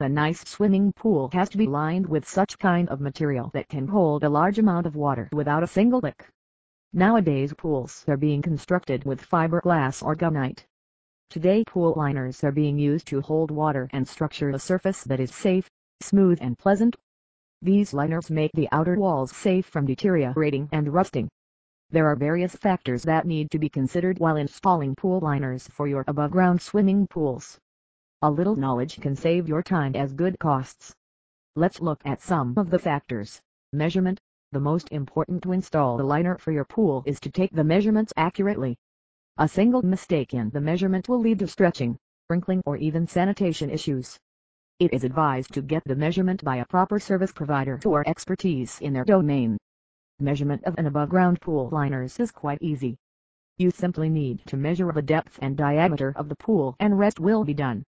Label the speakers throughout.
Speaker 1: A nice swimming pool has to be lined with such kind of material that can hold a large amount of water without a single leak. Nowadays pools are being constructed with fiberglass or gunite. Today pool liners are being used to hold water and structure a surface that is safe, smooth and pleasant. These liners make the outer walls safe from deteriorating and rusting. There are various factors that need to be considered while installing pool liners for your above-ground swimming pools. A little knowledge can save your time as good costs. Let's look at some of the factors. Measurement. The most important to install the liner for your pool is to take the measurements accurately. A single mistake in the measurement will lead to stretching, wrinkling or even sanitation issues. It is advised to get the measurement by a proper service provider or expertise in their domain. Measurement of an above-ground pool liners is quite easy. You simply need to measure the depth and diameter of the pool and rest will be done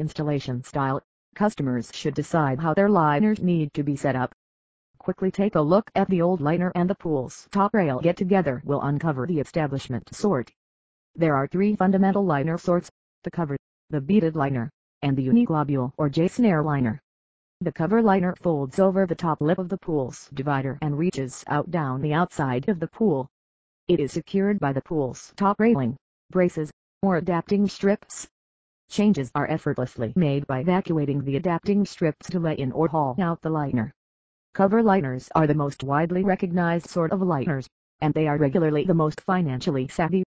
Speaker 1: installation style, customers should decide how their liners need to be set up. Quickly take a look at the old liner and the pool's top rail get together will uncover the establishment sort. There are three fundamental liner sorts, the cover, the beaded liner, and the uniglobule or J-snare liner. The cover liner folds over the top lip of the pool's divider and reaches out down the outside of the pool. It is secured by the pool's top railing, braces, or adapting strips. Changes are effortlessly made by evacuating the adapting strips to lay in or haul out the liner. Cover liners are the most widely recognized sort of liners, and they are regularly the most financially savvy.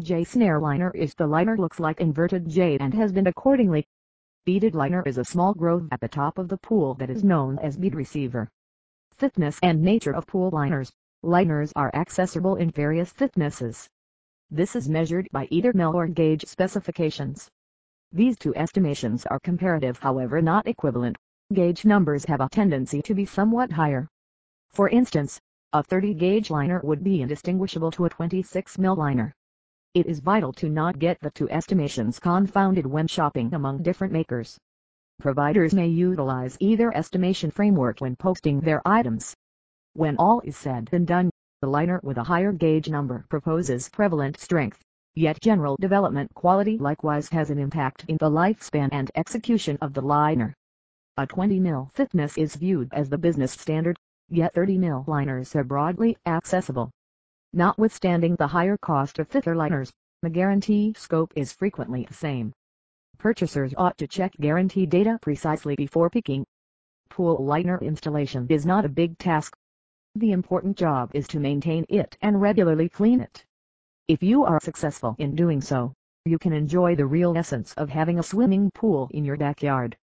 Speaker 1: J-snare liner is the liner looks like inverted J and has been accordingly. Beaded liner is a small groove at the top of the pool that is known as bead receiver. Thickness and nature of pool liners. Liners are accessible in various thicknesses. This is measured by either mil or gauge specifications. These two estimations are comparative however not equivalent. Gauge numbers have a tendency to be somewhat higher. For instance, a 30 gauge liner would be indistinguishable to a 26 mil liner. It is vital to not get the two estimations confounded when shopping among different makers. Providers may utilize either estimation framework when posting their items. When all is said and done, the liner with a higher gauge number proposes prevalent strength Yet general development quality likewise has an impact in the lifespan and execution of the liner. A 20 mil thickness is viewed as the business standard, yet 30 mil liners are broadly accessible. Notwithstanding the higher cost of thicker liners, the guarantee scope is frequently the same. Purchasers ought to check guarantee data precisely before picking. Pool liner installation is not a big task. The important job is to maintain it and regularly clean it. If you are successful in doing so, you can enjoy the real essence of having a swimming pool in your backyard.